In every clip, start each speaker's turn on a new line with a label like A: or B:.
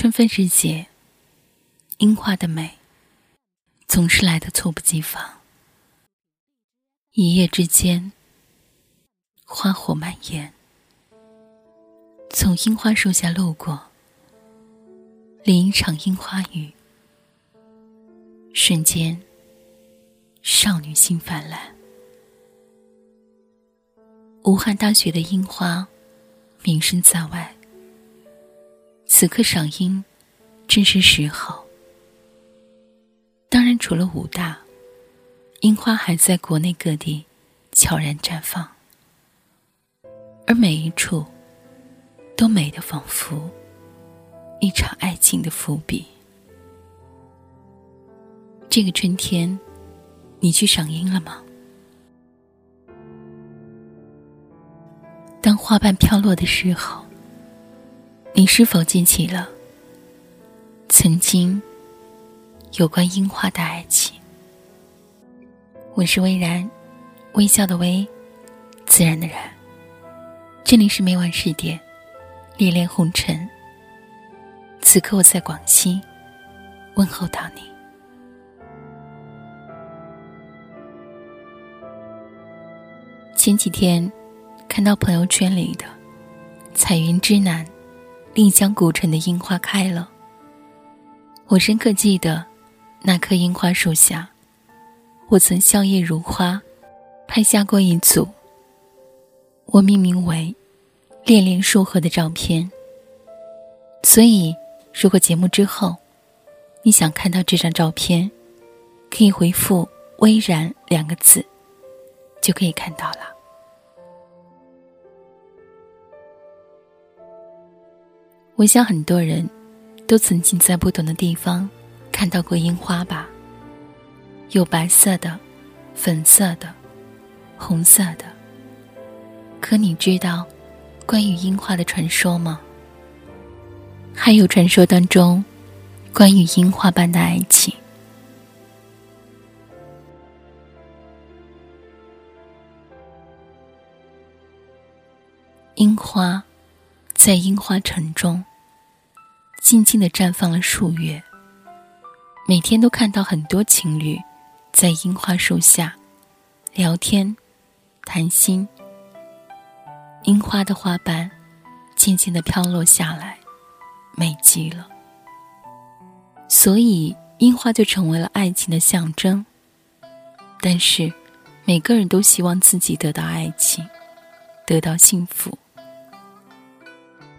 A: 春分时节，樱花的美总是来得猝不及防。一夜之间，花火蔓延。从樱花树下路过，淋一场樱花雨，瞬间，少女心泛滥。武汉大学的樱花名声在外。此刻赏樱，正是时候。当然，除了武大，樱花还在国内各地悄然绽放，而每一处都美得仿佛一场爱情的伏笔。这个春天，你去赏樱了吗？当花瓣飘落的时候。你是否记起了曾经有关樱花的爱情？我是微然，微笑的微，自然的然。这里是每晚十点，恋恋红尘。此刻我在广西，问候到你。前几天看到朋友圈里的彩云之南。丽江古城的樱花开了，我深刻记得那棵樱花树下，我曾笑靥如花，拍下过一组我命名为“恋恋树河”的照片。所以，如果节目之后你想看到这张照片，可以回复“微然”两个字，就可以看到了。我想很多人都曾经在不同的地方看到过樱花吧，有白色的、粉色的、红色的。可你知道关于樱花的传说吗？还有传说当中关于樱花般的爱情。樱花在樱花城中。静静的绽放了数月。每天都看到很多情侣在樱花树下聊天、谈心。樱花的花瓣渐渐的飘落下来，美极了。所以樱花就成为了爱情的象征。但是，每个人都希望自己得到爱情，得到幸福。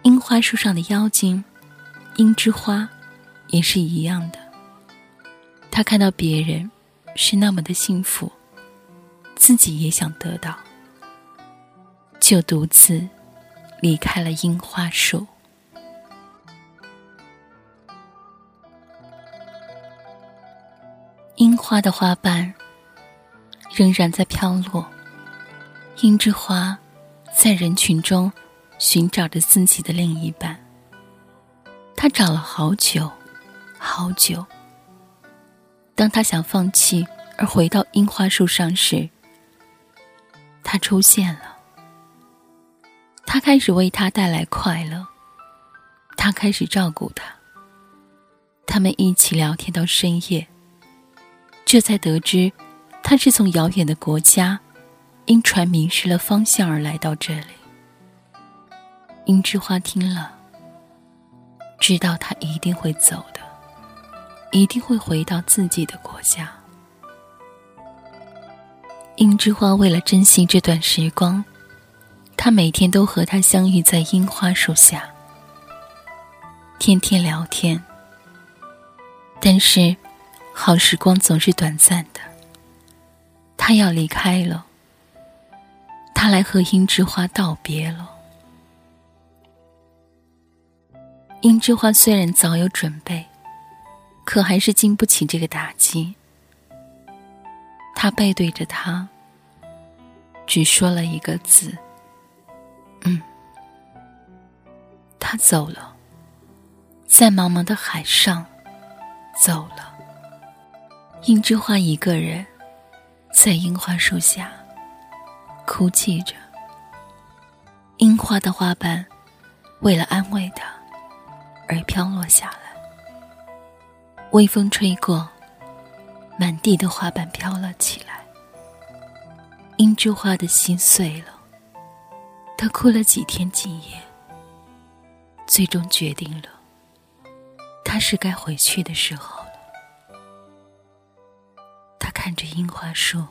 A: 樱花树上的妖精。樱之花，也是一样的。他看到别人是那么的幸福，自己也想得到，就独自离开了樱花树。樱花的花瓣仍然在飘落，樱之花在人群中寻找着自己的另一半。他找了好久，好久。当他想放弃而回到樱花树上时，他出现了。他开始为他带来快乐，他开始照顾他。他们一起聊天到深夜，这才得知他是从遥远的国家，因船迷失了方向而来到这里。樱之花听了。知道他一定会走的，一定会回到自己的国家。樱之花为了珍惜这段时光，他每天都和他相遇在樱花树下，天天聊天。但是，好时光总是短暂的，他要离开了，他来和樱之花道别了。樱之花虽然早有准备，可还是经不起这个打击。他背对着他，只说了一个字：“嗯。”他走了，在茫茫的海上走了。樱之花一个人在樱花树下哭泣着。樱花的花瓣为了安慰他。而飘落下来。微风吹过，满地的花瓣飘了起来。樱之花的心碎了，他哭了几天几夜，最终决定了，他是该回去的时候了。他看着樱花树，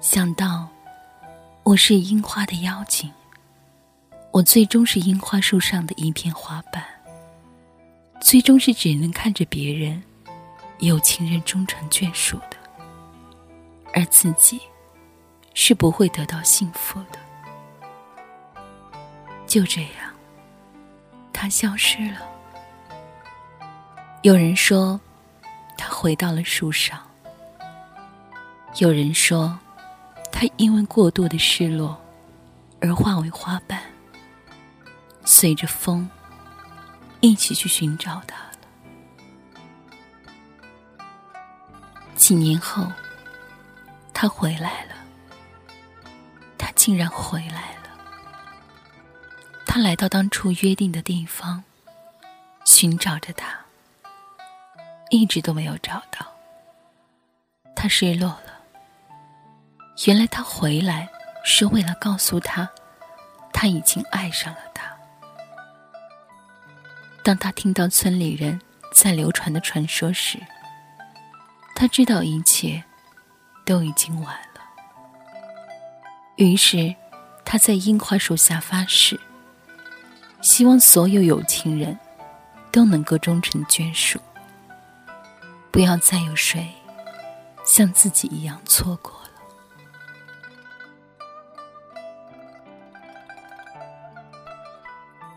A: 想到我是樱花的妖精，我最终是樱花树上的一片花瓣，最终是只能看着别人有情人终成眷属的，而自己。是不会得到幸福的。就这样，他消失了。有人说，他回到了树上；有人说，他因为过度的失落而化为花瓣，随着风一起去寻找他了。几年后，他回来了。他竟然回来了。他来到当初约定的地方，寻找着他，一直都没有找到。他失落了。原来他回来是为了告诉他，他已经爱上了。当他听到村里人在流传的传说时，他知道一切都已经晚了。于是，他在樱花树下发誓，希望所有有情人都能够终成眷属，不要再有谁像自己一样错过了。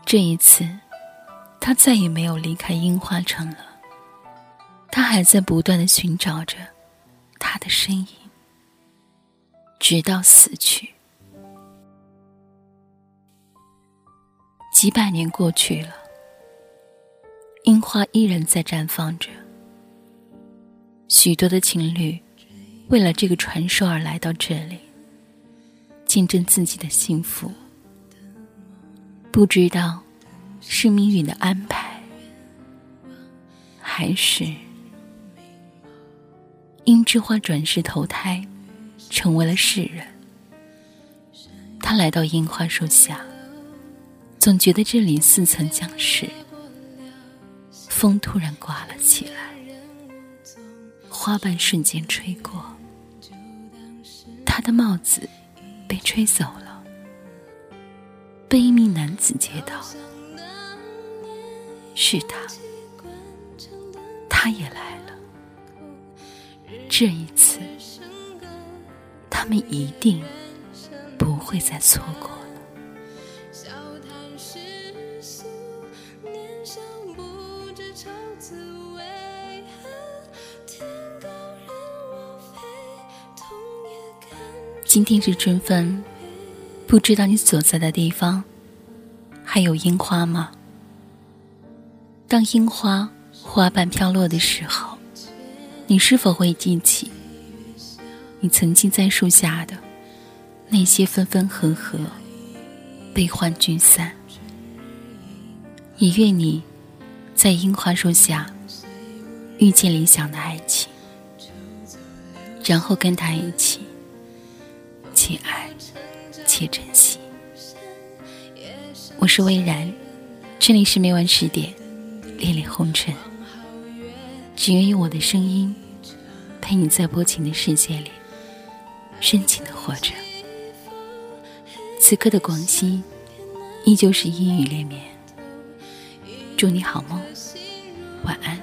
A: 这一次，他再也没有离开樱花城了，他还在不断的寻找着他的身影，直到死去。几百年过去了，樱花依然在绽放着。许多的情侣为了这个传说而来到这里，见证自己的幸福。不知道是命运的安排，还是樱之花转世投胎，成为了世人。他来到樱花树下。总觉得这里似曾相识。风突然刮了起来，花瓣瞬间吹过，他的帽子被吹走了，被一名男子接到了。是他，他也来了。这一次，他们一定不会再错过了。今天是春分，不知道你所在的地方还有樱花吗？当樱花花瓣飘落的时候，你是否会记起你曾经在树下的那些分分合合、悲欢聚散？也愿你在樱花树下遇见理想的爱情，然后跟他一起。且爱，且珍惜。我是微然，这里是每晚十点，恋恋红尘。只愿用我的声音，陪你在薄情的世界里，深情的活着。此刻的广西，依旧是阴雨连绵。祝你好梦，晚安。